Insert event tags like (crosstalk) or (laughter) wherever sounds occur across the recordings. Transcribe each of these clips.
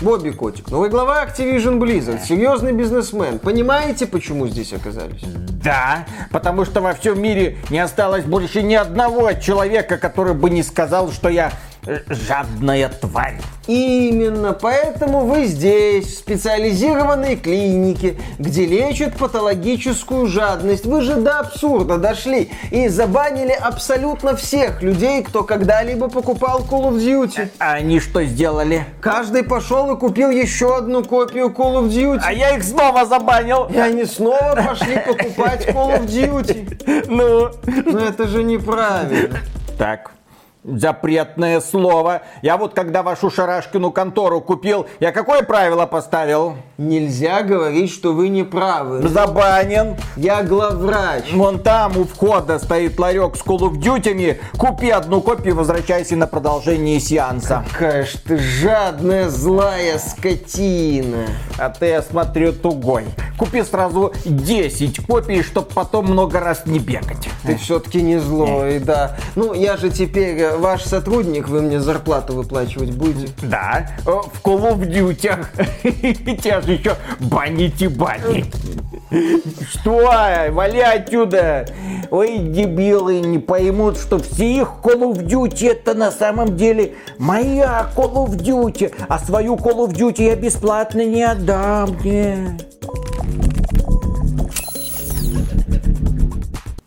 Бобби Котик, новый глава Activision Blizzard, серьезный бизнесмен. Понимаете, почему здесь оказались? Да, потому что во всем мире не осталось больше ни одного человека, который бы не сказал, что я жадная тварь. Именно, поэтому вы здесь, в специализированной клинике, где лечат патологическую жадность. Вы же до абсурда дошли и забанили абсолютно всех людей, кто когда-либо покупал Call of Duty. А они что сделали? Каждый пошел и купил еще одну копию Call of Duty. А я их снова забанил. И они снова пошли покупать Call of Duty. (laughs) Ну, Но это же неправильно. так, запретное слово. Я вот когда вашу Шарашкину контору купил, я какое правило поставил? Нельзя говорить, что вы не правы. Забанен. Я главврач. Вон там у входа стоит ларек с Call of Duty. Купи одну копию, возвращайся на продолжение сеанса. Какая ж ты жадная, злая скотина. А ты, я смотрю, тугой. Купи сразу 10 копий, чтобы потом много раз не бегать. Ты все-таки не злой, да. Ну, я же теперь э, ваш сотрудник, вы мне зарплату выплачивать будете. Да, э, в Call of Duty. (laughs) Тебя же еще банить и банить. Что? Вали отсюда! Ой, дебилы не поймут, что все их Call of Duty это на самом деле моя Call of Duty, а свою Call of Duty я бесплатно не отдам. Нет.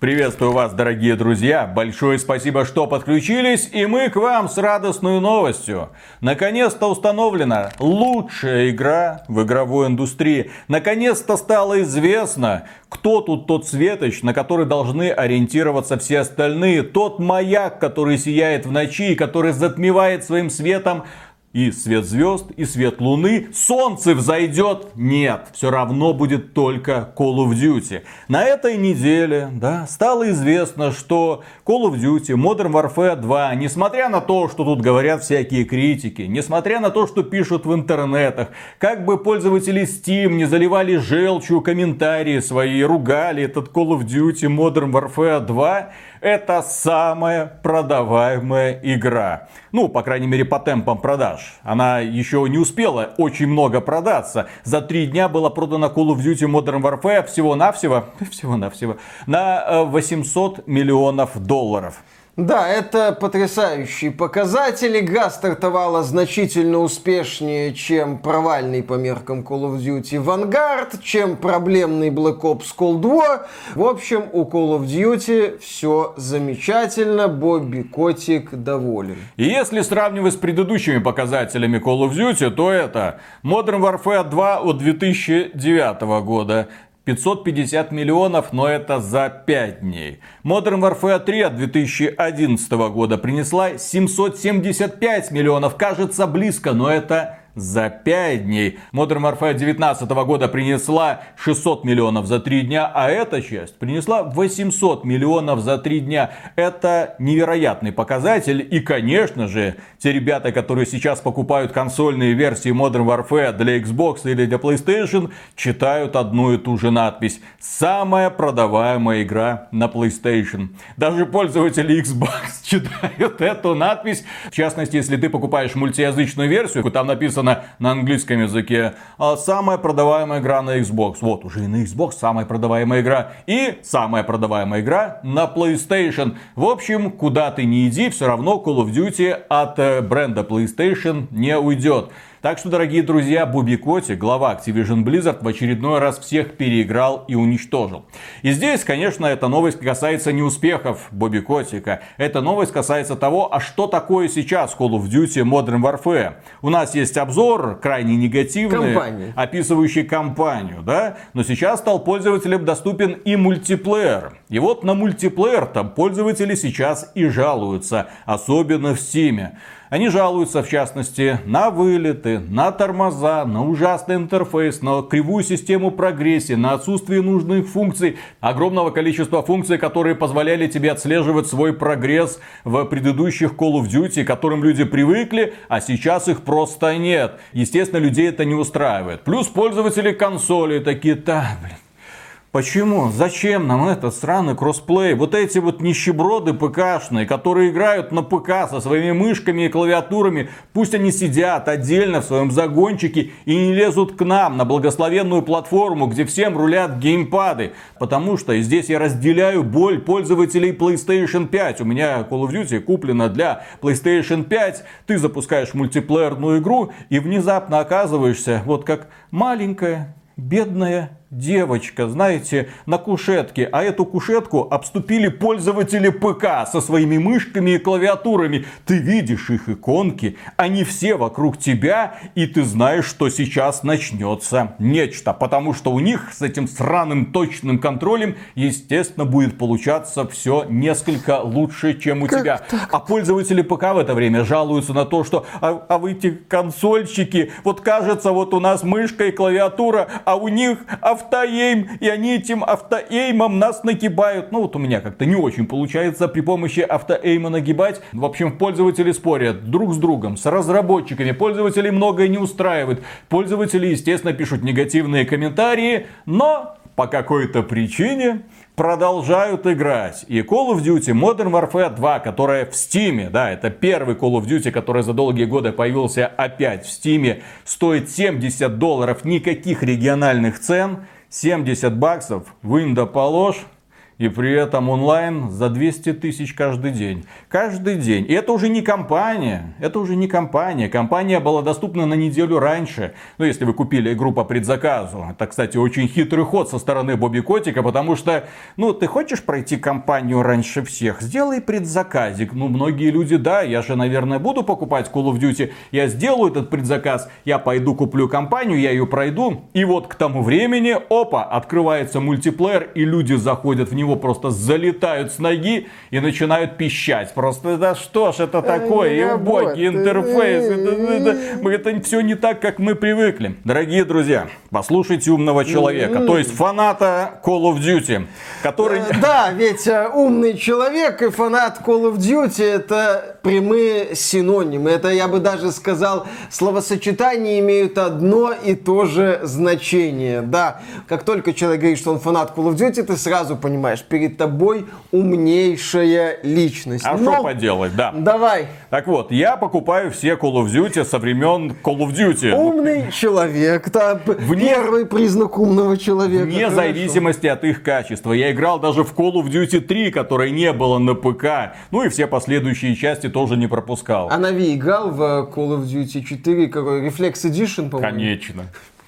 Приветствую вас, дорогие друзья. Большое спасибо, что подключились. И мы к вам с радостной новостью. Наконец-то установлена лучшая игра в игровой индустрии. Наконец-то стало известно, кто тут тот светоч, на который должны ориентироваться все остальные. Тот маяк, который сияет в ночи, который затмевает своим светом и свет звезд, и свет луны. Солнце взойдет? Нет, все равно будет только Call of Duty. На этой неделе, да, стало известно, что Call of Duty Modern Warfare 2, несмотря на то, что тут говорят всякие критики, несмотря на то, что пишут в интернетах, как бы пользователи Steam не заливали желчью комментарии свои, ругали этот Call of Duty Modern Warfare 2, это самая продаваемая игра. Ну, по крайней мере, по темпам продаж. Она еще не успела очень много продаться. За три дня было продано Call of Duty Modern Warfare всего-навсего, всего-навсего, на 800 э, миллионов долларов. Да, это потрясающие показатели. Игра стартовала значительно успешнее, чем провальный по меркам Call of Duty Vanguard, чем проблемный Black Ops Cold War. В общем, у Call of Duty все замечательно, Бобби Котик доволен. И если сравнивать с предыдущими показателями Call of Duty, то это Modern Warfare 2 от 2009 года, 550 миллионов, но это за 5 дней. Modern Warfare 3 от 2011 года принесла 775 миллионов. Кажется близко, но это за 5 дней. Modern Warfare 19 года принесла 600 миллионов за 3 дня, а эта часть принесла 800 миллионов за 3 дня. Это невероятный показатель. И, конечно же, те ребята, которые сейчас покупают консольные версии Modern Warfare для Xbox или для PlayStation, читают одну и ту же надпись. Самая продаваемая игра на PlayStation. Даже пользователи Xbox (laughs) читают эту надпись. В частности, если ты покупаешь мультиязычную версию, там написано написано на английском языке. А самая продаваемая игра на Xbox. Вот, уже и на Xbox самая продаваемая игра. И самая продаваемая игра на PlayStation. В общем, куда ты не иди, все равно Call of Duty от э, бренда PlayStation не уйдет. Так что, дорогие друзья, Буби Коти, глава Activision Blizzard, в очередной раз всех переиграл и уничтожил. И здесь, конечно, эта новость касается не успехов Бобби Котика. Эта новость касается того, а что такое сейчас Call of Duty Modern Warfare. У нас есть обзор, крайне негативный, Компания. описывающий кампанию, да? Но сейчас стал пользователям доступен и мультиплеер. И вот на мультиплеер там пользователи сейчас и жалуются, особенно в Steam. Они жалуются, в частности, на вылеты, на тормоза, на ужасный интерфейс, на кривую систему прогрессии, на отсутствие нужных функций, огромного количества функций, которые позволяли тебе отслеживать свой прогресс в предыдущих Call of Duty, к которым люди привыкли, а сейчас их просто нет. Естественно, людей это не устраивает. Плюс пользователи консоли такие, да, блин, Почему? Зачем нам этот сраный кроссплей? Вот эти вот нищеброды ПКшные, которые играют на ПК со своими мышками и клавиатурами, пусть они сидят отдельно в своем загончике и не лезут к нам на благословенную платформу, где всем рулят геймпады. Потому что здесь я разделяю боль пользователей PlayStation 5. У меня Call of Duty куплена для PlayStation 5. Ты запускаешь мультиплеерную игру и внезапно оказываешься вот как маленькая, бедная девочка, знаете, на кушетке. А эту кушетку обступили пользователи ПК со своими мышками и клавиатурами. Ты видишь их иконки, они все вокруг тебя, и ты знаешь, что сейчас начнется нечто. Потому что у них с этим сраным точным контролем, естественно, будет получаться все несколько лучше, чем у как тебя. Так? А пользователи ПК в это время жалуются на то, что а, а вы эти консольщики, вот кажется, вот у нас мышка и клавиатура, а у них авто автоэйм, и они этим автоэймом нас нагибают. Ну вот у меня как-то не очень получается при помощи автоэйма нагибать. В общем, пользователи спорят друг с другом, с разработчиками. Пользователи многое не устраивает. Пользователи, естественно, пишут негативные комментарии, но по какой-то причине продолжают играть. И Call of Duty Modern Warfare 2, которая в Steam, да, это первый Call of Duty, который за долгие годы появился опять в Steam, стоит 70 долларов, никаких региональных цен. 70 баксов, вынь да положь, и при этом онлайн за 200 тысяч каждый день. Каждый день. И это уже не компания. Это уже не компания. Компания была доступна на неделю раньше. Ну, если вы купили игру по предзаказу. Это, кстати, очень хитрый ход со стороны Бобби Котика, потому что, ну, ты хочешь пройти компанию раньше всех? Сделай предзаказик. Ну, многие люди, да, я же, наверное, буду покупать Call of Duty. Я сделаю этот предзаказ, я пойду куплю компанию, я ее пройду. И вот к тому времени, опа, открывается мультиплеер, и люди заходят в него него просто залетают с ноги и начинают пищать. Просто, да что ж это такое, и убогий интерфейс, это, все не так, как мы привыкли. Дорогие друзья, послушайте умного человека, то есть фаната Call of Duty, который... Э, да, ведь э, умный человек и фанат Call of Duty это прямые синонимы. Это, я бы даже сказал, словосочетания имеют одно и то же значение. Да, как только человек говорит, что он фанат Call of Duty, ты сразу понимаешь, понимаешь, перед тобой умнейшая личность. А что поделать, да. Давай. Так вот, я покупаю все Call of Duty со времен Call of Duty. Умный человек, да, Вне... первый признак умного человека. Вне Хорошо. зависимости от их качества. Я играл даже в Call of Duty 3, которой не было на ПК. Ну и все последующие части тоже не пропускал. А Нави играл в Call of Duty 4, какой Reflex Edition, по-моему? Конечно.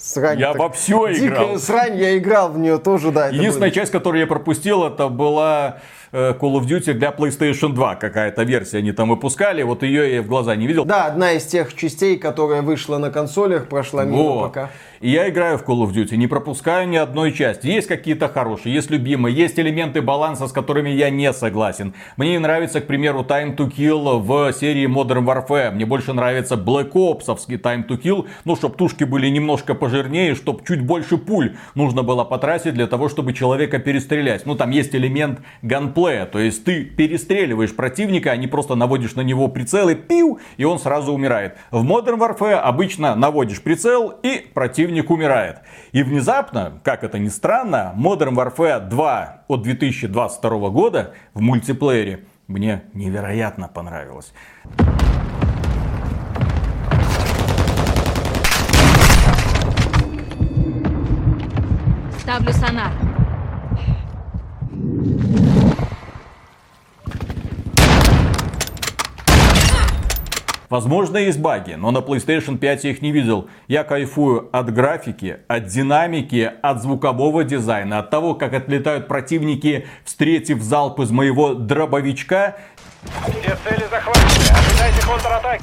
Срань, я во все играл. Дикая срань, я играл в нее тоже, да. Единственная часть, которую я пропустил, это была Call of Duty для PlayStation 2 какая-то версия они там выпускали, вот ее я в глаза не видел. Да, одна из тех частей, которая вышла на консолях, прошла мимо вот. пока. И я играю в Call of Duty, не пропускаю ни одной части. Есть какие-то хорошие, есть любимые, есть элементы баланса, с которыми я не согласен. Мне нравится, к примеру, Time to Kill в серии Modern Warfare. Мне больше нравится Black Ops Time to Kill, ну, чтобы тушки были немножко пожирнее, чтобы чуть больше пуль нужно было потратить для того, чтобы человека перестрелять. Ну, там есть элемент ганплея геймплея. То есть ты перестреливаешь противника, а не просто наводишь на него прицел и пиу, и он сразу умирает. В Modern Warfare обычно наводишь прицел и противник умирает. И внезапно, как это ни странно, Modern Warfare 2 от 2022 года в мультиплеере мне невероятно понравилось. Ставлю сонар. Возможно, есть баги, но на PlayStation 5 я их не видел. Я кайфую от графики, от динамики, от звукового дизайна, от того, как отлетают противники, встретив залп из моего дробовичка. Все цели захвачены.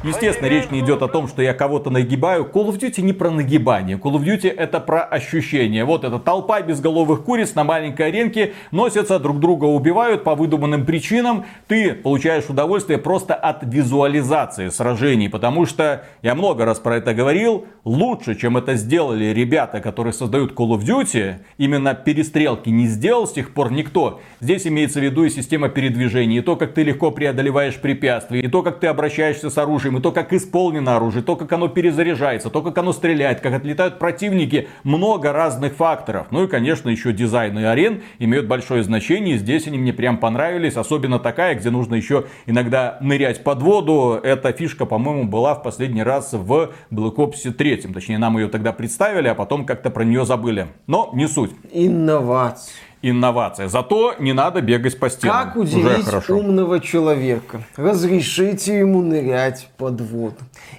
Естественно, речь не идет о том, что я кого-то нагибаю. Call of Duty не про нагибание. Call of Duty это про ощущение. Вот эта толпа безголовых куриц на маленькой аренке носятся, друг друга убивают по выдуманным причинам. Ты получаешь удовольствие просто от визуализации сражений. Потому что, я много раз про это говорил, лучше, чем это сделали ребята, которые создают Call of Duty, именно перестрелки не сделал с тех пор никто. Здесь имеется в виду и система передвижения, и то, как ты легко преодолеваешь препятствия, и то, как ты обращаешься обращаешься с оружием, и то, как исполнено оружие, то, как оно перезаряжается, то, как оно стреляет, как отлетают противники, много разных факторов. Ну и, конечно, еще дизайн и арен имеют большое значение, здесь они мне прям понравились, особенно такая, где нужно еще иногда нырять под воду. Эта фишка, по-моему, была в последний раз в Black Ops 3, точнее, нам ее тогда представили, а потом как-то про нее забыли. Но не суть. Инновация инновация. Зато не надо бегать по стенам. Как удивить умного человека? Разрешите ему нырять под воду.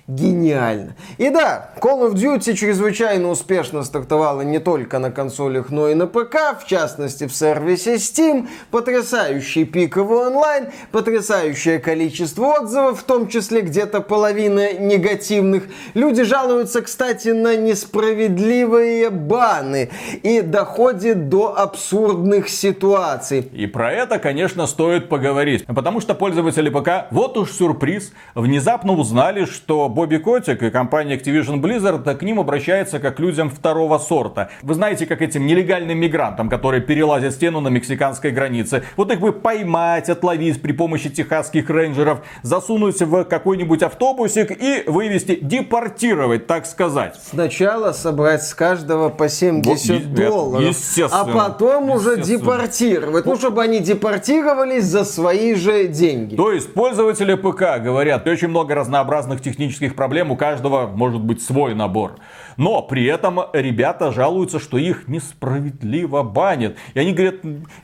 Гениально. И да, Call of Duty чрезвычайно успешно стартовала не только на консолях, но и на ПК, в частности в сервисе Steam. Потрясающий пиковый онлайн, потрясающее количество отзывов, в том числе где-то половина негативных. Люди жалуются, кстати, на несправедливые баны и доходит до абсурда абсурдных ситуаций. И про это, конечно, стоит поговорить. Потому что пользователи ПК, вот уж сюрприз, внезапно узнали, что Бобби Котик и компания Activision Blizzard к ним обращается как к людям второго сорта. Вы знаете, как этим нелегальным мигрантам, которые перелазят стену на мексиканской границе. Вот их бы поймать, отловить при помощи техасских рейнджеров, засунуть в какой-нибудь автобусик и вывести, депортировать, так сказать. Сначала собрать с каждого по 70 вот, долларов, а потом уже уже депортировать. Ну, чтобы они депортировались за свои же деньги. То есть пользователи ПК говорят, очень много разнообразных технических проблем, у каждого может быть свой набор. Но при этом ребята жалуются, что их несправедливо банят. И они говорят,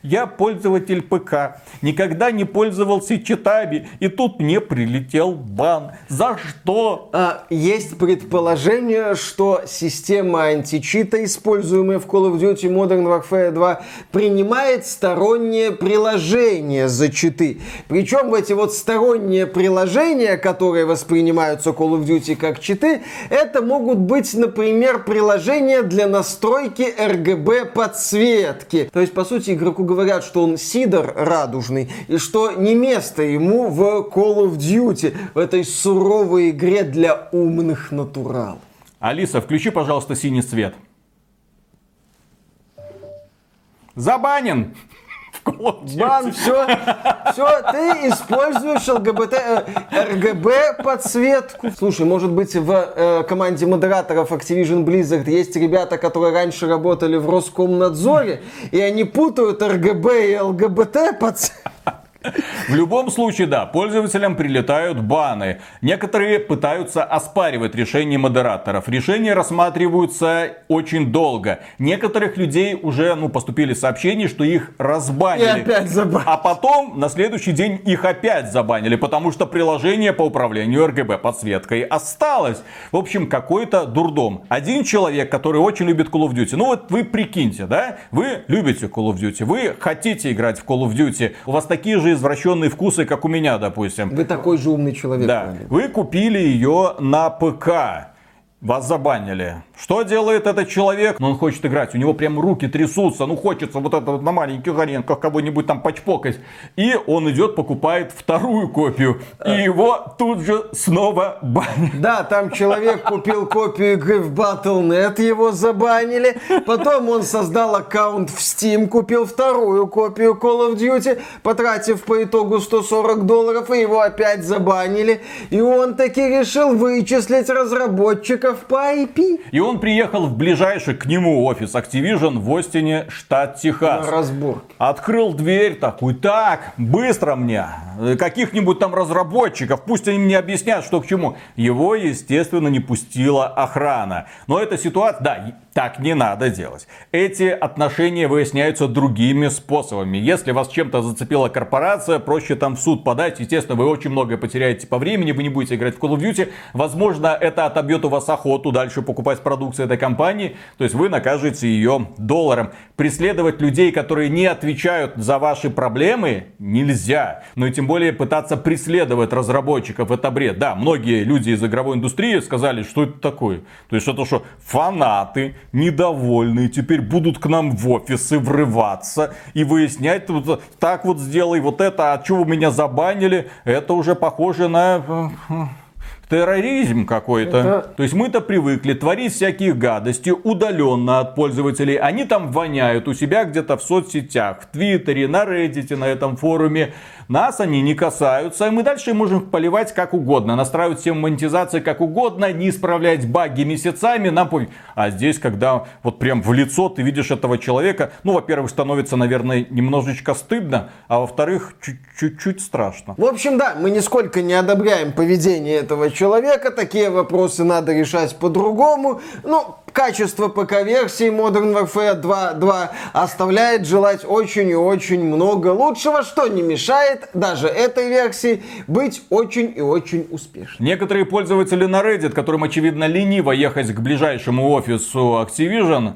я пользователь ПК, никогда не пользовался читами, и тут мне прилетел бан. За что? А, есть предположение, что система античита, используемая в Call of Duty Modern Warfare 2, принимает сторонние приложения за читы. Причем эти вот сторонние приложения, которые воспринимаются Call of Duty как читы, это могут быть, например, например, приложение для настройки RGB подсветки. То есть, по сути, игроку говорят, что он сидор радужный, и что не место ему в Call of Duty, в этой суровой игре для умных натурал. Алиса, включи, пожалуйста, синий цвет. Забанен! Бан, все, все, ты используешь ЛГБТ, э, РГБ подсветку. Слушай, может быть в э, команде модераторов Activision Blizzard есть ребята, которые раньше работали в Роскомнадзоре, и они путают РГБ и ЛГБТ подсветку. В любом случае, да, пользователям прилетают баны. Некоторые пытаются оспаривать решения модераторов. Решения рассматриваются очень долго. Некоторых людей уже ну, поступили сообщения, что их разбанили. И опять забанили. А потом на следующий день их опять забанили, потому что приложение по управлению RGB подсветкой осталось. В общем, какой-то дурдом. Один человек, который очень любит Call of Duty. Ну вот вы прикиньте, да? Вы любите Call of Duty, вы хотите играть в Call of Duty. У вас такие же же извращенные вкусы, как у меня, допустим. Вы такой же умный человек. Да. Вы купили ее на ПК. Вас забанили. Что делает этот человек? Ну, он хочет играть, у него прям руки трясутся, ну, хочется вот это вот на маленьких аренках кого-нибудь там почпокать. И он идет, покупает вторую копию, и его тут же снова банят. Да, там человек купил копию игры в Battle.net, его забанили. Потом он создал аккаунт в Steam, купил вторую копию Call of Duty, потратив по итогу 140 долларов, и его опять забанили. И он таки решил вычислить разработчиков по IP. И он приехал в ближайший к нему офис Activision в Остине, штат Техас. На разбор. Открыл дверь такой, так, быстро мне, каких-нибудь там разработчиков, пусть они мне объяснят, что к чему. Его, естественно, не пустила охрана. Но эта ситуация, да, так не надо делать. Эти отношения выясняются другими способами. Если вас чем-то зацепила корпорация, проще там в суд подать. Естественно, вы очень многое потеряете по времени, вы не будете играть в Call of Duty. Возможно, это отобьет у вас охоту дальше покупать продукцию этой компании. То есть вы накажете ее долларом. Преследовать людей, которые не отвечают за ваши проблемы, нельзя. Но и тем более пытаться преследовать разработчиков, это бред. Да, многие люди из игровой индустрии сказали, что это такое. То есть это что, фанаты, недовольные теперь будут к нам в офисы врываться и выяснять, так вот сделай вот это, а что вы меня забанили, это уже похоже на э, терроризм какой-то. Это... То есть мы-то привыкли творить всякие гадости удаленно от пользователей. Они там воняют у себя где-то в соцсетях, в Твиттере, на Reddit, на этом форуме. Нас они не касаются, и мы дальше можем поливать как угодно, настраивать всем монетизации как угодно, не исправлять баги месяцами, нам пофиг. А здесь, когда вот прям в лицо ты видишь этого человека, ну, во-первых, становится, наверное, немножечко стыдно, а во-вторых, чуть-чуть страшно. В общем, да, мы нисколько не одобряем поведение этого человека, такие вопросы надо решать по-другому. Ну, качество ПК-версии Modern Warfare 2.2 оставляет желать очень и очень много лучшего, что не мешает даже этой версии быть очень и очень успешной. Некоторые пользователи на Reddit, которым очевидно лениво ехать к ближайшему офису Activision,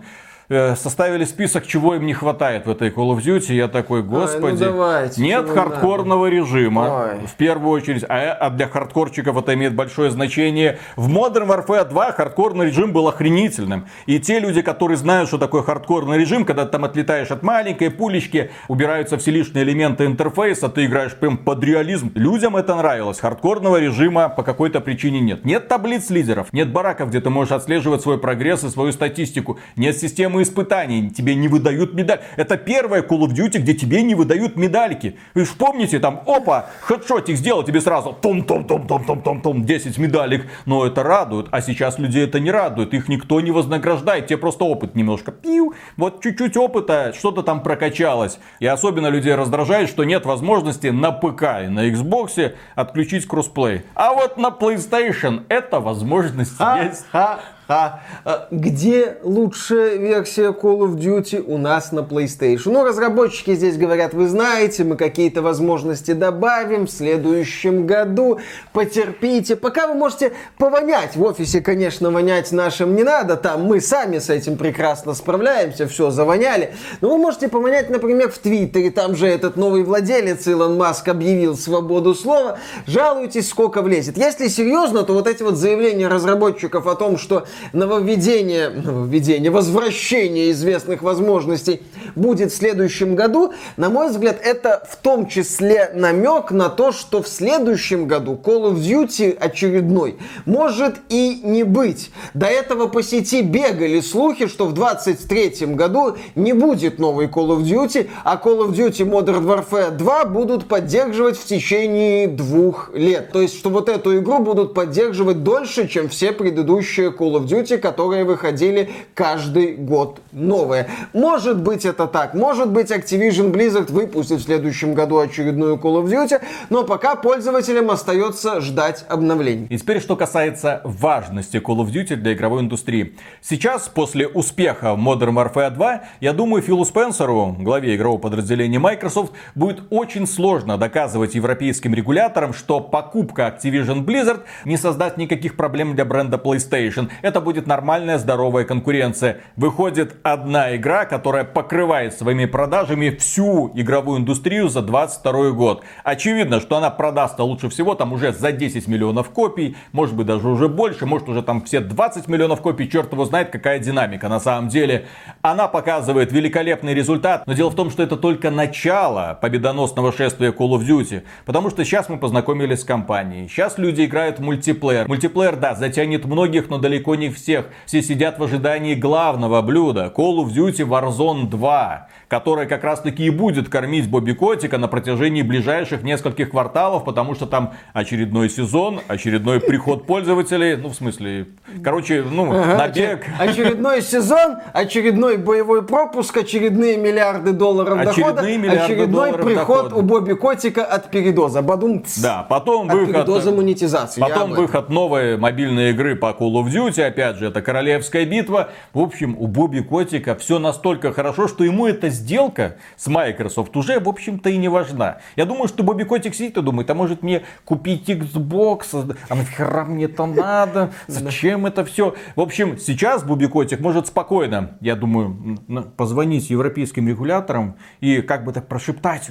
составили список, чего им не хватает в этой Call of Duty. Я такой, господи, Ой, ну давайте, нет хардкорного надо? режима, Ой. в первую очередь, а, а для хардкорчиков это имеет большое значение. В Modern Warfare 2 хардкорный режим был охренительным. И те люди, которые знают, что такое хардкорный режим, когда ты там отлетаешь от маленькой пулечки, убираются все лишние элементы интерфейса, ты играешь прям под реализм. Людям это нравилось. Хардкорного режима по какой-то причине нет. Нет таблиц лидеров, нет бараков, где ты можешь отслеживать свой прогресс и свою статистику. Нет системы испытаний, тебе не выдают медаль. Это первая Call of Duty, где тебе не выдают медальки. Вы же помните, там, опа, хедшотик сделал тебе сразу, том-том-том-том-том-том-том, 10 медалек. Но это радует, а сейчас людей это не радует, их никто не вознаграждает, тебе просто опыт немножко пиу, вот чуть-чуть опыта, что-то там прокачалось. И особенно людей раздражает, что нет возможности на ПК и на Xbox отключить кроссплей. А вот на PlayStation эта возможность а, есть. А, а, а где лучшая версия Call of Duty у нас на PlayStation? Ну, разработчики здесь говорят, вы знаете, мы какие-то возможности добавим в следующем году. Потерпите. Пока вы можете повонять. В офисе, конечно, вонять нашим не надо. Там мы сами с этим прекрасно справляемся. Все, завоняли. Но вы можете повонять, например, в Твиттере. Там же этот новый владелец Илон Маск объявил свободу слова. Жалуйтесь, сколько влезет. Если серьезно, то вот эти вот заявления разработчиков о том, что нововведение, нововведение, возвращение известных возможностей будет в следующем году, на мой взгляд, это в том числе намек на то, что в следующем году Call of Duty очередной может и не быть. До этого по сети бегали слухи, что в 23 году не будет новой Call of Duty, а Call of Duty Modern Warfare 2 будут поддерживать в течение двух лет. То есть, что вот эту игру будут поддерживать дольше, чем все предыдущие Call of of Duty, которые выходили каждый год новые. Может быть это так, может быть Activision Blizzard выпустит в следующем году очередную Call of Duty, но пока пользователям остается ждать обновлений. И теперь, что касается важности Call of Duty для игровой индустрии. Сейчас, после успеха Modern Warfare 2, я думаю, Филу Спенсеру, главе игрового подразделения Microsoft, будет очень сложно доказывать европейским регуляторам, что покупка Activision Blizzard не создаст никаких проблем для бренда PlayStation. Это это будет нормальная здоровая конкуренция. Выходит одна игра, которая покрывает своими продажами всю игровую индустрию за 22 год. Очевидно, что она продаст лучше всего там уже за 10 миллионов копий, может быть даже уже больше, может уже там все 20 миллионов копий, черт его знает какая динамика на самом деле. Она показывает великолепный результат, но дело в том, что это только начало победоносного шествия Call of Duty, потому что сейчас мы познакомились с компанией, сейчас люди играют в мультиплеер. Мультиплеер, да, затянет многих, но далеко не них всех. Все сидят в ожидании главного блюда Call of Duty Warzone 2, которая как раз таки и будет кормить Бобби Котика на протяжении ближайших нескольких кварталов, потому что там очередной сезон, очередной приход пользователей, ну в смысле, короче, ну, ага, набег. Очередной сезон, очередной боевой пропуск, очередные миллиарды долларов очередные дохода, миллиарды очередной долларов приход дохода. у Бобби Котика от передоза. Бадум. Да, потом от выход. Передоза монетизации. Потом выход новой мобильной игры по Call of Duty, опять же, это королевская битва. В общем, у Бобби Котика все настолько хорошо, что ему эта сделка с Microsoft уже, в общем-то, и не важна. Я думаю, что Бобби Котик сидит и думает, а может мне купить Xbox? А нахера мне это надо? Зачем это все? В общем, сейчас Бобби Котик может спокойно, я думаю, позвонить европейским регуляторам и как бы так прошептать.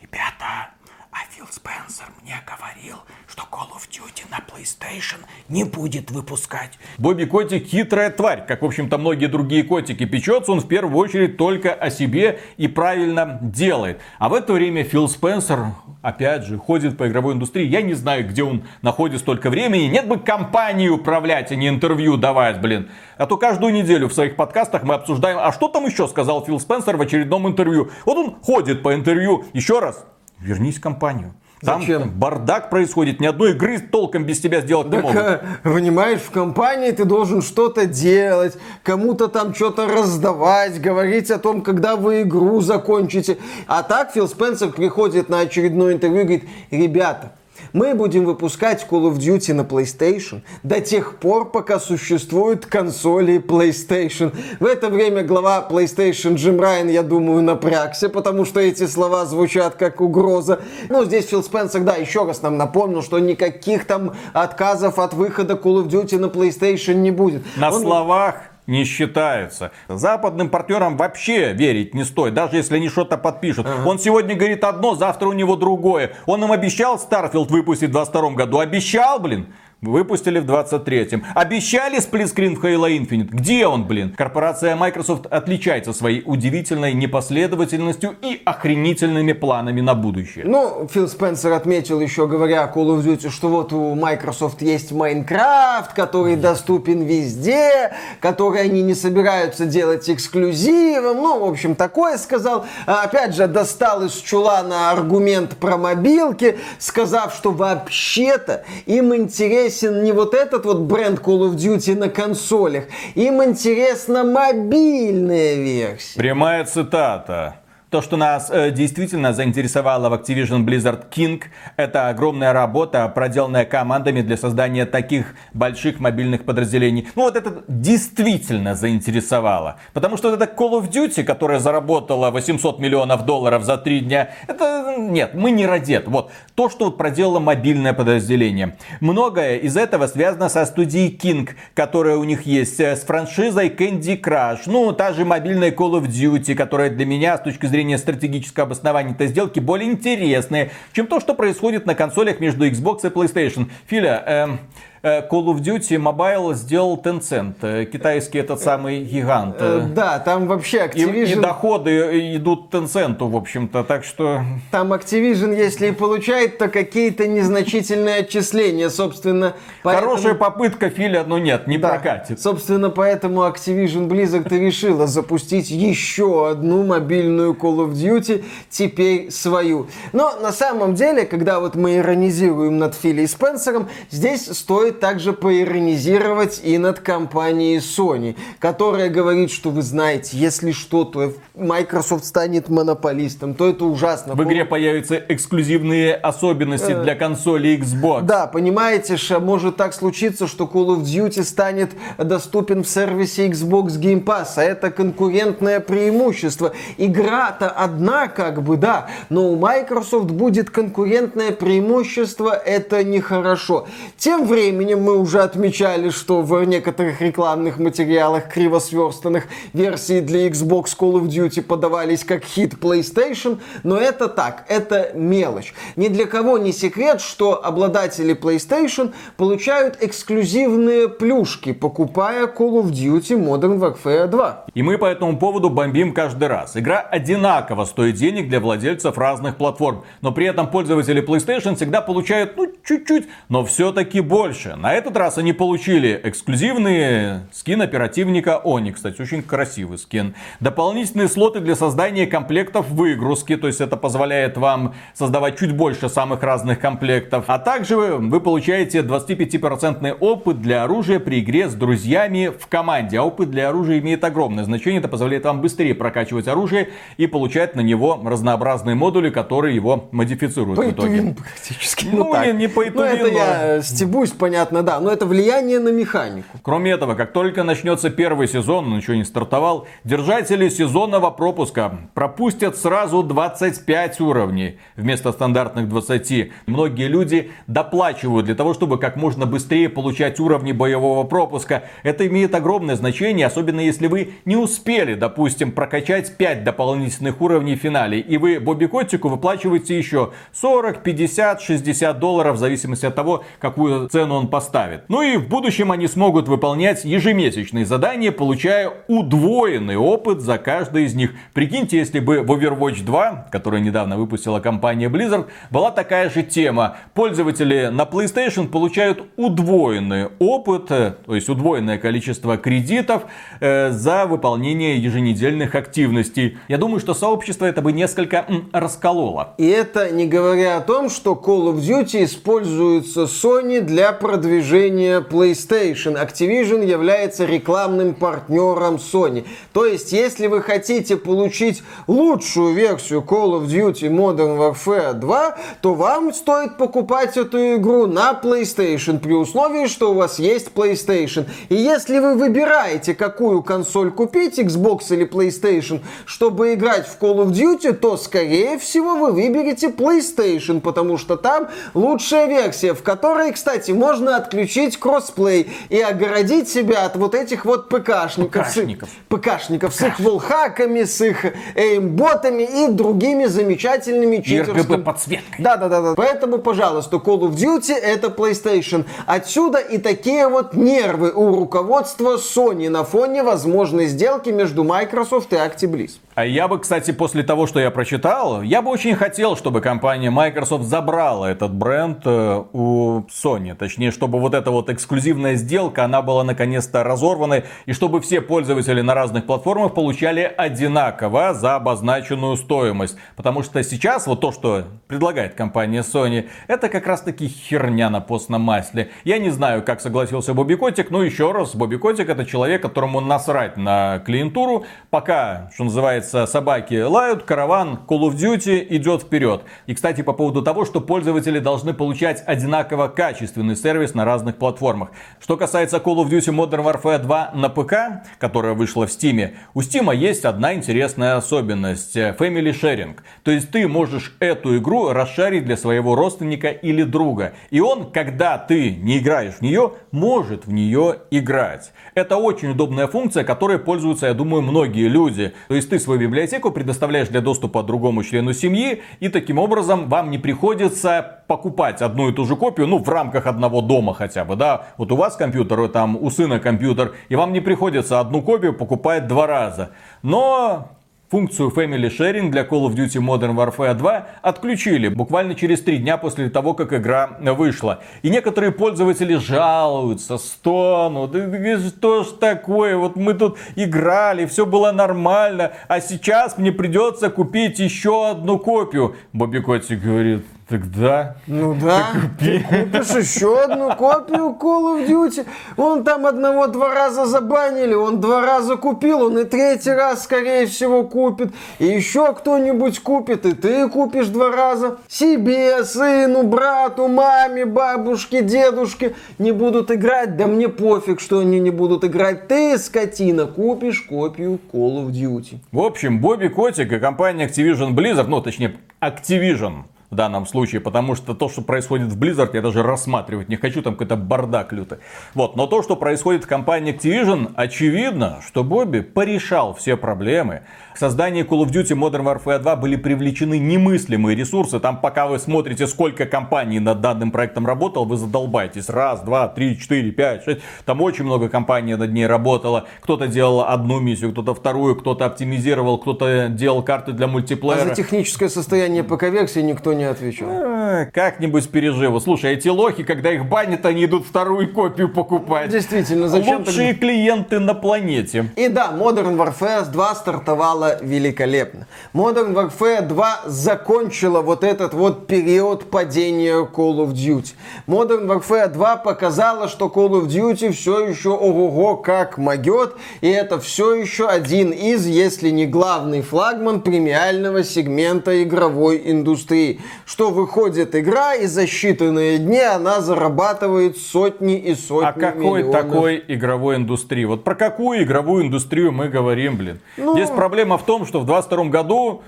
Ребята, а Фил Спенсер мне говорил, что Call of Duty на PlayStation не будет выпускать. Бобби Котик хитрая тварь, как, в общем-то, многие другие котики. Печется он в первую очередь только о себе и правильно делает. А в это время Фил Спенсер, опять же, ходит по игровой индустрии. Я не знаю, где он находит столько времени. Нет бы компании управлять, а не интервью давать, блин. А то каждую неделю в своих подкастах мы обсуждаем, а что там еще сказал Фил Спенсер в очередном интервью. Вот он ходит по интервью. Еще раз, вернись в компанию. Там Зачем? бардак происходит, ни одной игры толком без тебя сделать не Так, могут. э, понимаешь, в компании ты должен что-то делать, кому-то там что-то раздавать, говорить о том, когда вы игру закончите. А так Фил Спенсер приходит на очередное интервью и говорит, ребята, мы будем выпускать Call of Duty на PlayStation до тех пор, пока существуют консоли PlayStation. В это время глава PlayStation Джим Райан, я думаю, напрягся, потому что эти слова звучат как угроза. Ну, здесь Фил Спенсер, да, еще раз нам напомнил, что никаких там отказов от выхода Call of Duty на PlayStation не будет. На Он- словах не считается. Западным партнерам вообще верить не стоит, даже если они что-то подпишут. Он сегодня говорит одно, завтра у него другое. Он им обещал Starfield выпустить в 22 году. Обещал, блин. Выпустили в 23-м. Обещали сплитскрин в Halo Infinite. Где он, блин? Корпорация Microsoft отличается своей удивительной непоследовательностью и охренительными планами на будущее. Ну, Фил Спенсер отметил еще, говоря о Call of Duty, что вот у Microsoft есть Майнкрафт, который доступен везде, который они не собираются делать эксклюзивом. Ну, в общем, такое сказал. А, Опять же, достал из чулана аргумент про мобилки, сказав, что вообще-то им интересен не вот этот вот бренд Call of Duty на консолях, им интересна мобильная версия. Прямая цитата. То, что нас э, действительно заинтересовало в Activision Blizzard King, это огромная работа, проделанная командами для создания таких больших мобильных подразделений. Ну вот это действительно заинтересовало. Потому что вот это Call of Duty, которая заработала 800 миллионов долларов за три дня, это нет, мы не этого. Вот то, что проделало мобильное подразделение. Многое из этого связано со студией King, которая у них есть, э, с франшизой Candy Crush. Ну, та же мобильная Call of Duty, которая для меня с точки зрения стратегического обоснования этой сделки более интересная, чем то, что происходит на консолях между Xbox и PlayStation. Филя, эм, Call of Duty Mobile сделал Tencent, э, китайский этот самый гигант. Э, э. Да, там вообще И, и Activision... доходы идут Tencent, в общем-то, так что... Там Activision, если и получает, то какие-то незначительные отчисления, собственно. поэтому- Хорошая попытка, Филя, но нет, не Да. прокатит. Собственно, поэтому Activision Blizzard и решила запустить еще одну мобильную Call of Duty, теперь свою. Но на самом деле, когда вот мы иронизируем над Филли и Спенсером, здесь стоит также поиронизировать и над компанией Sony, которая говорит, что вы знаете, если что-то Microsoft станет монополистом, то это ужасно. В игре появятся эксклюзивные особенности для консоли Xbox. Да, понимаете, ша, может так случиться, что Call of Duty станет доступен в сервисе Xbox Game Pass, а это конкурентное преимущество. Игра-то одна, как бы, да, но у Microsoft будет конкурентное преимущество, это нехорошо. Тем временем мы уже отмечали, что в некоторых рекламных материалах криво сверстанных версии для Xbox Call of Duty подавались как хит PlayStation, но это так, это мелочь. Ни для кого не секрет, что обладатели PlayStation получают эксклюзивные плюшки, покупая Call of Duty Modern Warfare 2. И мы по этому поводу бомбим каждый раз. Игра одинаково стоит денег для владельцев разных платформ. Но при этом пользователи PlayStation всегда получают, ну, чуть-чуть, но все-таки больше. На этот раз они получили эксклюзивные скин оперативника Они. Кстати, очень красивый скин. Дополнительные слоты для создания комплектов выгрузки. То есть это позволяет вам создавать чуть больше самых разных комплектов. А также вы, получаете 25% опыт для оружия при игре с друзьями в команде. А опыт для оружия имеет огромное значение. Это позволяет вам быстрее прокачивать оружие и получать на него разнообразные модули, которые его модифицируют в итоге. (laughs) Практически. Ну, так. не- не pay to Ну, это я стебусь, понятно, да. Но это влияние на механику. Кроме этого, как только начнется первый сезон, он еще не стартовал, держатели сезонного пропуска пропустят сразу 25 уровней вместо стандартных 20. Многие люди доплачивают для того, чтобы как можно быстрее получать уровни боевого пропуска. Это имеет огромное значение, особенно если вы не успели, допустим, прокачать 5 дополнительных уровней в финале. И вы Бобби Котику выплачиваете еще 40, 50, 60 долларов, в зависимости от того, какую цену он он поставит. Ну и в будущем они смогут выполнять ежемесячные задания, получая удвоенный опыт за каждый из них. Прикиньте, если бы в Overwatch 2, который недавно выпустила компания Blizzard, была такая же тема. Пользователи на PlayStation получают удвоенный опыт, э, то есть удвоенное количество кредитов э, за выполнение еженедельных активностей. Я думаю, что сообщество это бы несколько м, раскололо. И это не говоря о том, что Call of Duty используется Sony для продвижения PlayStation. Activision является рекламным партнером Sony. То есть, если вы хотите получить лучшую версию Call of Duty Modern Warfare 2, то вам стоит покупать эту игру на PlayStation при условии, что у вас есть PlayStation. И если вы выбираете, какую консоль купить, Xbox или PlayStation, чтобы играть в Call of Duty, то, скорее всего, вы выберете PlayStation, потому что там лучшая версия, в которой, кстати, можно отключить кроссплей и огородить себя от вот этих вот ПКшников. ПКшников. С, ПКшников с их волхаками, с их эймботами и другими замечательными читерскими... RGB-подсветкой. Да, да, да, да. Поэтому, пожалуйста, Call of Duty это PlayStation. Отсюда и такие вот нервы у руководства Sony на фоне возможной сделки между Microsoft и ActiBliz. А я бы, кстати, после того, что я прочитал, я бы очень хотел, чтобы компания Microsoft забрала этот бренд э, у Sony. Точнее, чтобы вот эта вот эксклюзивная сделка, она была наконец-то разорвана, и чтобы все пользователи на разных платформах получали одинаково за обозначенную стоимость. Потому что сейчас вот то, что предлагает компания Sony, это как раз таки херня на постном масле. Я не знаю, как согласился Бобби Котик, но еще раз, Бобби Котик это человек, которому насрать на клиентуру, пока, что называется, собаки лают, караван Call of Duty идет вперед. И, кстати, по поводу того, что пользователи должны получать одинаково качественный сервис на разных платформах. Что касается Call of Duty Modern Warfare 2 на ПК, которая вышла в Steam, у Steam есть одна интересная особенность. Family Sharing. То есть ты можешь эту игру расшарить для своего родственника или друга. И он, когда ты не играешь в нее, может в нее играть. Это очень удобная функция, которой пользуются, я думаю, многие люди. То есть ты свою библиотеку предоставляешь для доступа другому члену семьи, и таким образом вам не приходится покупать одну и ту же копию, ну, в рамках одного дома хотя бы, да. Вот у вас компьютер, там у сына компьютер, и вам не приходится одну копию покупать два раза. Но Функцию Family Sharing для Call of Duty Modern Warfare 2 отключили буквально через три дня после того, как игра вышла. И некоторые пользователи жалуются, стонут, да, что ж такое, вот мы тут играли, все было нормально, а сейчас мне придется купить еще одну копию. Бобби Котик говорит, так да. Ну да, ты купишь еще одну копию Call of Duty. Он там одного два раза забанили, он два раза купил, он и третий раз, скорее всего, купит. И еще кто-нибудь купит, и ты купишь два раза. Себе, сыну, брату, маме, бабушке, дедушке не будут играть. Да мне пофиг, что они не будут играть. Ты, скотина, купишь копию Call of Duty. В общем, Бобби Котик и компания Activision Blizzard, ну точнее Activision, в данном случае, потому что то, что происходит в Blizzard, я даже рассматривать не хочу, там какой-то бардак лютый. Вот, но то, что происходит в компании Activision, очевидно, что Бобби порешал все проблемы. К созданию Call of Duty Modern Warfare 2 были привлечены немыслимые ресурсы. Там, пока вы смотрите, сколько компаний над данным проектом работал, вы задолбаетесь. Раз, два, три, четыре, пять, шесть. Там очень много компаний над ней работало. Кто-то делал одну миссию, кто-то вторую, кто-то оптимизировал, кто-то делал карты для А мультиплеера. за техническое состояние ПК-версии никто не отвечал. Э, Как-нибудь переживу. Слушай, эти лохи, когда их банят, они идут вторую копию покупать. Действительно, зачем Лучшие клиенты на планете. И да, Modern Warfare 2 стартовала великолепно. Modern Warfare 2 закончила вот этот вот период падения Call of Duty. Modern Warfare 2 показала, что Call of Duty все еще ого-го как могет, и это все еще один из, если не главный флагман премиального сегмента игровой индустрии. Что выходит игра, и за считанные дни она зарабатывает сотни и сотни А какой миллионов. такой игровой индустрии? Вот про какую игровую индустрию мы говорим, блин? Ну- Здесь проблема в том, что в 22 году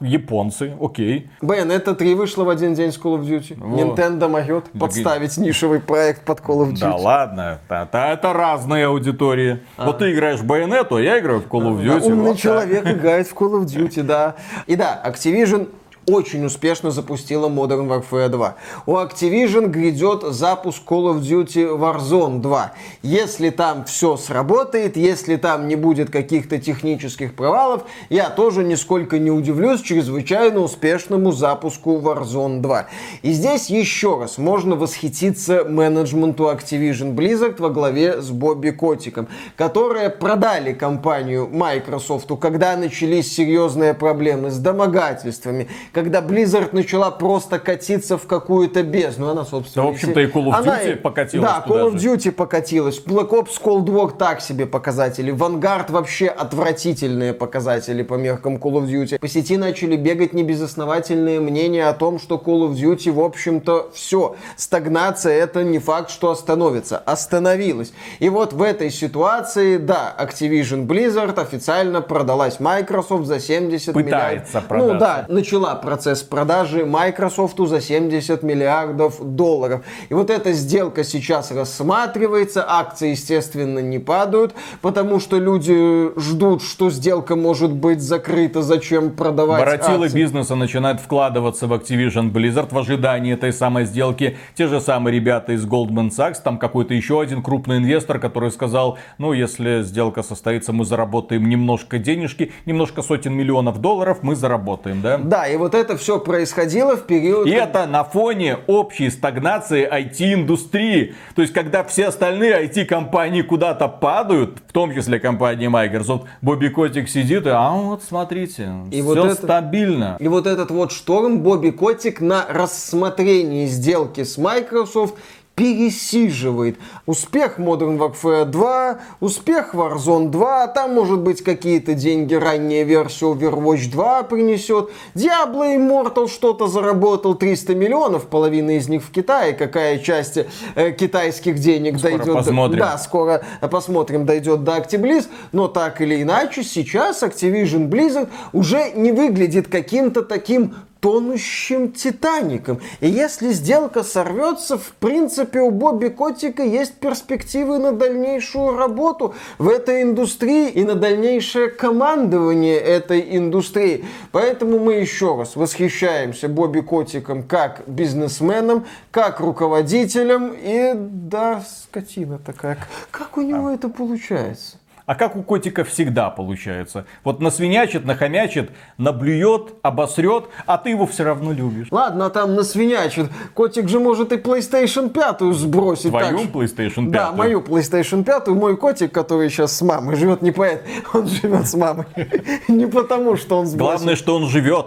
японцы, окей, Bayonetta 3 вышла в один день с Call of Duty. Вот. Nintendo могет подставить нишевый проект под Call of Duty. да ладно, это, это разные аудитории. Вот ты играешь в Bayonetta, а я играю в Call of Да, Duty. умный вот так. человек играет в Call of Duty, да. И да, Activision очень успешно запустила Modern Warfare 2. У Activision грядет запуск Call of Duty Warzone 2. Если там все сработает, если там не будет каких-то технических провалов, я тоже нисколько не удивлюсь чрезвычайно успешному запуску Warzone 2. И здесь еще раз можно восхититься менеджменту Activision Blizzard во главе с Бобби Котиком, которые продали компанию Microsoft, когда начались серьезные проблемы с домогательствами, когда Blizzard начала просто катиться в какую-то бездну. Она, собственно, Да, в общем-то, и Call of она Duty покатилась Да, Call of же. Duty покатилась. Black Ops Cold War так себе показатели. Vanguard вообще отвратительные показатели по меркам Call of Duty. По сети начали бегать небезосновательные мнения о том, что Call of Duty, в общем-то, все. Стагнация это не факт, что остановится. Остановилась. И вот в этой ситуации, да, Activision Blizzard официально продалась Microsoft за 70 Пытается миллиардов. Ну да, продаться. начала процесс продажи Microsoft за 70 миллиардов долларов. И вот эта сделка сейчас рассматривается, акции, естественно, не падают, потому что люди ждут, что сделка может быть закрыта, зачем продавать Воротилы акции. бизнеса начинают вкладываться в Activision Blizzard в ожидании этой самой сделки. Те же самые ребята из Goldman Sachs, там какой-то еще один крупный инвестор, который сказал, ну, если сделка состоится, мы заработаем немножко денежки, немножко сотен миллионов долларов мы заработаем, да? Да, и вот это все происходило в период... И это на фоне общей стагнации IT-индустрии. То есть, когда все остальные IT-компании куда-то падают, в том числе компания Microsoft, Бобби Котик сидит и, а вот смотрите, И все вот это- стабильно. И вот этот вот шторм Бобби Котик на рассмотрении сделки с Microsoft пересиживает. Успех Modern Warfare 2, успех Warzone 2, там может быть какие-то деньги ранняя версия Overwatch 2 принесет. Diablo Immortal что-то заработал 300 миллионов, половина из них в Китае, какая часть э, китайских денег Скоро дойдет. до- посмотрим. Да, скоро посмотрим, дойдет до Actibliz, но так или иначе, сейчас Activision Blizzard уже не выглядит каким-то таким тонущим Титаником. И если сделка сорвется, в принципе, у Бобби Котика есть перспективы на дальнейшую работу в этой индустрии и на дальнейшее командование этой индустрии. Поэтому мы еще раз восхищаемся Бобби Котиком как бизнесменом, как руководителем. И да, скотина такая. Как у него это получается? А как у котика всегда получается. Вот насвинячит, нахомячит, наблюет, обосрет, а ты его все равно любишь. Ладно, там насвинячит. Котик же может и PlayStation 5 сбросить. Твою так PlayStation 5. Да, мою PlayStation 5, мой котик, который сейчас с мамой живет, не поэт, (laughs) он живет с мамой. (laughs) Не потому, что он сбросил. Главное, что он живет.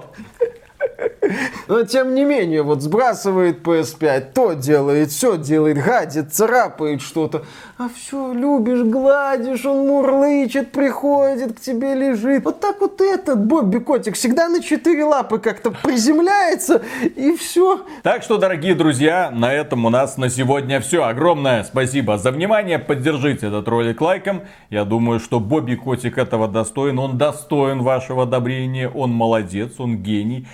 Но тем не менее, вот сбрасывает PS5, то делает, все делает, гадит, царапает что-то. А все, любишь, гладишь, он мурлычет, приходит к тебе, лежит. Вот так вот этот Бобби Котик всегда на четыре лапы как-то приземляется, и все. Так что, дорогие друзья, на этом у нас на сегодня все. Огромное спасибо за внимание. Поддержите этот ролик лайком. Я думаю, что Бобби Котик этого достоин. Он достоин вашего одобрения. Он молодец, он гений.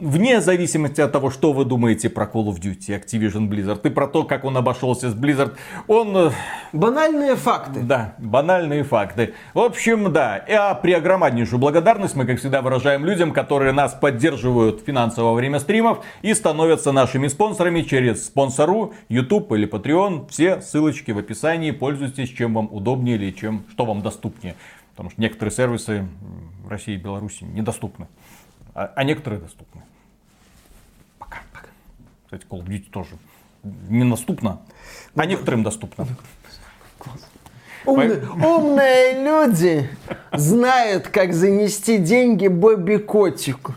Вне зависимости от того, что вы думаете про Call of Duty, Activision Blizzard, и про то, как он обошелся с Blizzard, он э, Банальные факты. Да, банальные факты. В общем, да. И а при огромнейшую благодарность мы, как всегда, выражаем людям, которые нас поддерживают финансово во время стримов и становятся нашими спонсорами через спонсору, YouTube или Patreon. Все ссылочки в описании. Пользуйтесь, чем вам удобнее или чем, что вам доступнее. Потому что некоторые сервисы в России и Беларуси недоступны. А, а некоторые доступны. Пока. Пока. Кстати, Call of Duty тоже недоступно, а некоторым доступно. Умные, умные люди знают, как занести деньги Бобби Котику.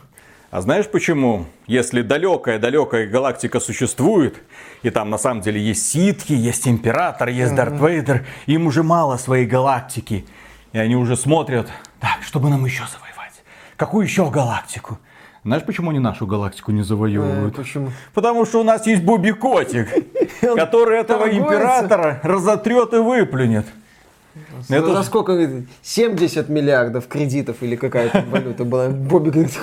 А знаешь почему? Если далекая-далекая галактика существует, и там на самом деле есть ситхи, есть император, есть Дарт Вейдер, им уже мало своей галактики. И они уже смотрят, так, чтобы нам еще завоевать? Какую еще галактику? Знаешь, почему они нашу галактику не завоевывают? Э, почему? Потому что у нас есть Бобби Котик, (laughs) который этого императора разотрет и выплюнет. Это За ж- сколько? говорит, 70 миллиардов кредитов или какая-то валюта была. Бобби говорит,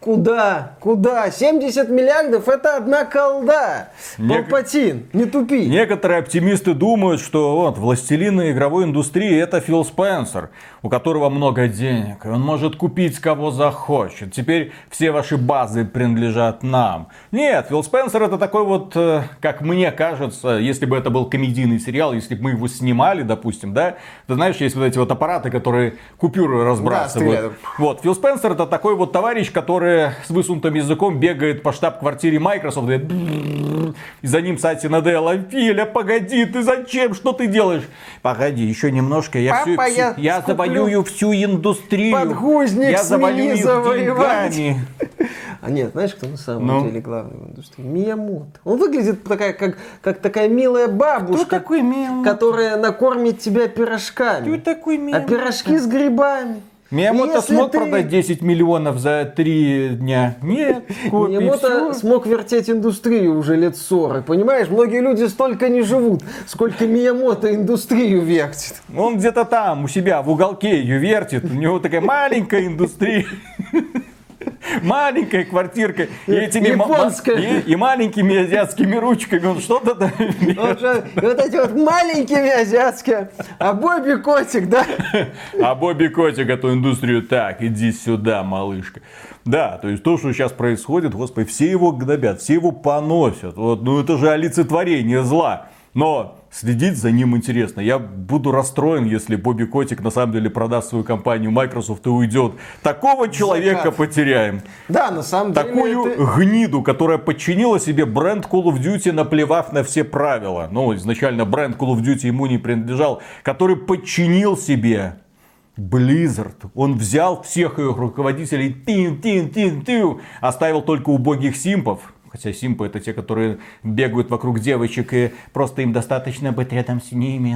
куда? Куда? 70 миллиардов это одна колда. Нек- Палпатин, не тупи. Некоторые оптимисты думают, что вот властелин игровой индустрии это Фил Спенсер, у которого много денег, и он может купить кого захочет. Теперь все ваши базы принадлежат нам. Нет, Фил Спенсер это такой вот, э, как мне кажется, если бы это был комедийный сериал, если бы мы его снимали, допустим, да, ты знаешь, есть вот эти вот аппараты, которые купюры разбрасывают. стреляют. Вот, Фил Спенсер это такой вот товарищ, который с высунутым языком бегает по штаб-квартире Microsoft и, говорит, и за ним Сати Наделла, Филя, погоди, ты зачем, что ты делаешь? Погоди, еще немножко, я, всю- Папа, всю- я я завоюю всю индустрию. подгузник я их завоевать. деньгами. А нет, знаешь, кто на самом Ну? деле главный в индустрии? Миямото. Он выглядит такая, как, как такая милая бабушка, которая накормит тебя пирожками. такой А пирожки с грибами. Миямото Если смог ты- продать 10 миллионов за 3 дня? Нет, (laughs) Миямото смог вертеть индустрию уже лет 40, понимаешь? Многие люди столько не живут, сколько Миямото индустрию вертит. Он где-то там, у себя, в уголке ее вертит. У него такая маленькая индустрия. (laughs) Маленькая квартирка. И этими ма- ма- Японская. И, и маленькими азиатскими ручками. Он что-то там... (laughs) Вот эти вот маленькими азиатские, а Бобби котик, да? (laughs) А Бобби Котик эту индустрию так, иди сюда, малышка. Да, то есть то, что сейчас происходит, господи, все его гнобят, все его поносят. Вот, ну это же олицетворение зла. Но следить за ним интересно. Я буду расстроен, если Бобби Котик на самом деле продаст свою компанию Microsoft и уйдет. Такого человека Закат. потеряем. Да, на самом деле Такую это- гниду, которая подчинила себе бренд Call of Duty, наплевав на все правила. Ну, изначально бренд Call of Duty ему не принадлежал. Который подчинил себе Blizzard. Он взял всех их руководителей, тин, тин, тин, тин, оставил только убогих симпов. Хотя симпы это те, которые бегают вокруг девочек, и просто им достаточно быть рядом с ними.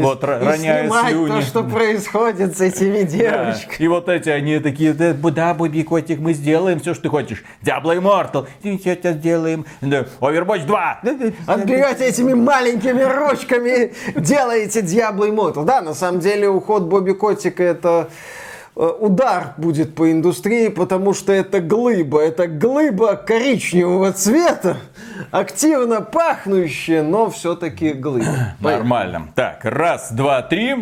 Вот, р- и роняя снимать слюни. то, что происходит с этими Да. девочками. И вот эти, они такие, да, да, Бобби Котик, мы сделаем все, что ты хочешь. Diablo Immortal, это сделаем. Да, Overwatch 2. Отберете этими маленькими ручками, делаете Diablo Immortal. Да, на самом деле уход Бобби Котика это удар будет по индустрии, потому что это глыба, это глыба коричневого цвета, активно пахнущая, но все-таки глыба. Нормально. Так, раз, два, три.